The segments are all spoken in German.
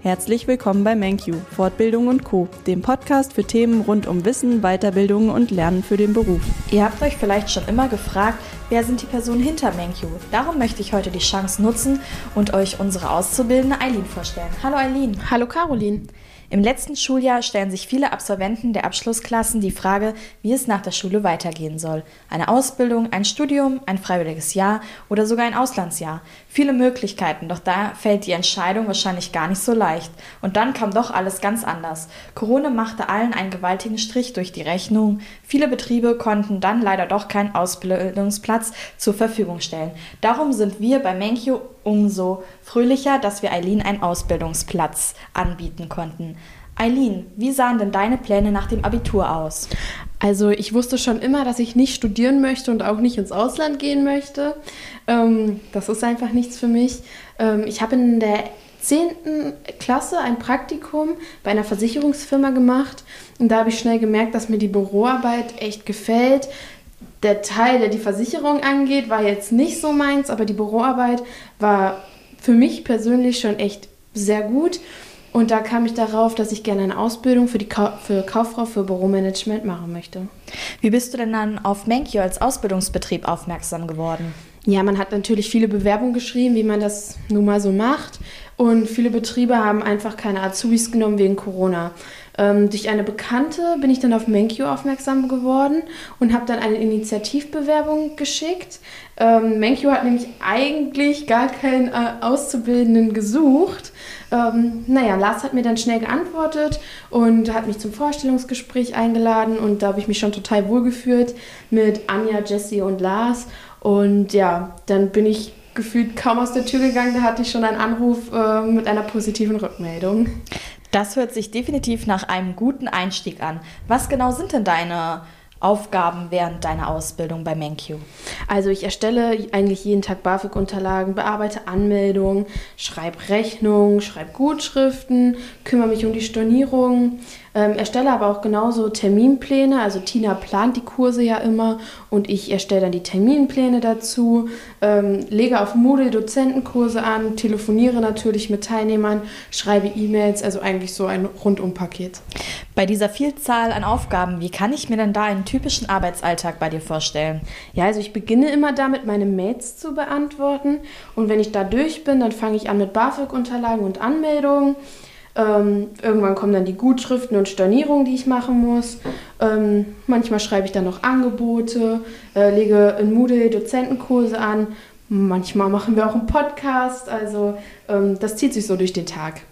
Herzlich willkommen bei MenQ, Fortbildung und Co., dem Podcast für Themen rund um Wissen, Weiterbildung und Lernen für den Beruf. Ihr habt euch vielleicht schon immer gefragt, wer sind die Personen hinter MenQ? Darum möchte ich heute die Chance nutzen und euch unsere Auszubildende Eileen vorstellen. Hallo Eileen. Hallo Caroline. Im letzten Schuljahr stellen sich viele Absolventen der Abschlussklassen die Frage, wie es nach der Schule weitergehen soll. Eine Ausbildung, ein Studium, ein freiwilliges Jahr oder sogar ein Auslandsjahr. Viele Möglichkeiten, doch da fällt die Entscheidung wahrscheinlich gar nicht so leicht. Und dann kam doch alles ganz anders. Corona machte allen einen gewaltigen Strich durch die Rechnung. Viele Betriebe konnten dann leider doch keinen Ausbildungsplatz zur Verfügung stellen. Darum sind wir bei Menkyo umso fröhlicher, dass wir Eileen einen Ausbildungsplatz anbieten konnten. Eileen, wie sahen denn deine Pläne nach dem Abitur aus? Also ich wusste schon immer, dass ich nicht studieren möchte und auch nicht ins Ausland gehen möchte. Ähm, das ist einfach nichts für mich. Ähm, ich habe in der 10. Klasse ein Praktikum bei einer Versicherungsfirma gemacht und da habe ich schnell gemerkt, dass mir die Büroarbeit echt gefällt. Der Teil, der die Versicherung angeht, war jetzt nicht so meins, aber die Büroarbeit war für mich persönlich schon echt sehr gut. Und da kam ich darauf, dass ich gerne eine Ausbildung für die Ka für Kauffrau für Büromanagement machen möchte. Wie bist du denn dann auf Menkio als Ausbildungsbetrieb aufmerksam geworden? Ja, man hat natürlich viele Bewerbungen geschrieben, wie man das nun mal so macht. Und viele Betriebe haben einfach keine Azubis genommen wegen Corona. Ähm, durch eine Bekannte bin ich dann auf Menkio aufmerksam geworden und habe dann eine Initiativbewerbung geschickt. Ähm, Menkyo hat nämlich eigentlich gar keinen äh, Auszubildenden gesucht. Ähm, naja, Lars hat mir dann schnell geantwortet und hat mich zum Vorstellungsgespräch eingeladen und da habe ich mich schon total wohlgefühlt mit Anja, Jesse und Lars. Und ja, dann bin ich gefühlt kaum aus der Tür gegangen, da hatte ich schon einen Anruf äh, mit einer positiven Rückmeldung. Das hört sich definitiv nach einem guten Einstieg an. Was genau sind denn deine Aufgaben während deiner Ausbildung bei MenQ? Also ich erstelle eigentlich jeden Tag BAföG-Unterlagen, bearbeite Anmeldungen, schreibe Rechnungen, schreibe Gutschriften, kümmere mich um die Stornierung, ähm, erstelle aber auch genauso Terminpläne. Also Tina plant die Kurse ja immer und ich erstelle dann die Terminpläne dazu, ähm, lege auf Moodle Dozentenkurse an, telefoniere natürlich mit Teilnehmern, schreibe E-Mails, also eigentlich so ein Rundumpaket. Bei dieser Vielzahl an Aufgaben, wie kann ich mir denn da einen typischen Arbeitsalltag bei dir vorstellen? Ja, also ich beginne immer damit, meine Mails zu beantworten und wenn ich da durch bin, dann fange ich an mit BAföG-Unterlagen und Anmeldungen. Ähm, irgendwann kommen dann die Gutschriften und Stornierungen, die ich machen muss. Ähm, manchmal schreibe ich dann noch Angebote, äh, lege in Moodle Dozentenkurse an. Manchmal machen wir auch einen Podcast. Also ähm, das zieht sich so durch den Tag.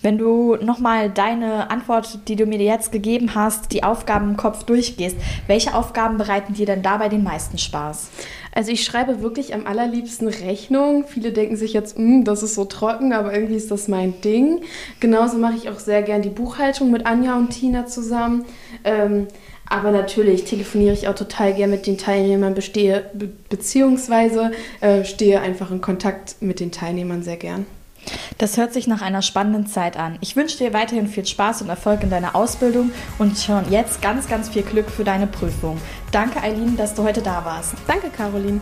Wenn du nochmal deine Antwort, die du mir jetzt gegeben hast, die Aufgaben im Kopf durchgehst, welche Aufgaben bereiten dir denn dabei den meisten Spaß? Also ich schreibe wirklich am allerliebsten Rechnungen. Viele denken sich jetzt, hm, das ist so trocken, aber irgendwie ist das mein Ding. Genauso mache ich auch sehr gern die Buchhaltung mit Anja und Tina zusammen. Ähm, aber natürlich telefoniere ich auch total gern mit den Teilnehmern, bestehe be beziehungsweise äh, stehe einfach in Kontakt mit den Teilnehmern sehr gern. Das hört sich nach einer spannenden Zeit an. Ich wünsche dir weiterhin viel Spaß und Erfolg in deiner Ausbildung und schon jetzt ganz, ganz viel Glück für deine Prüfung. Danke, Eileen, dass du heute da warst. Danke, Caroline.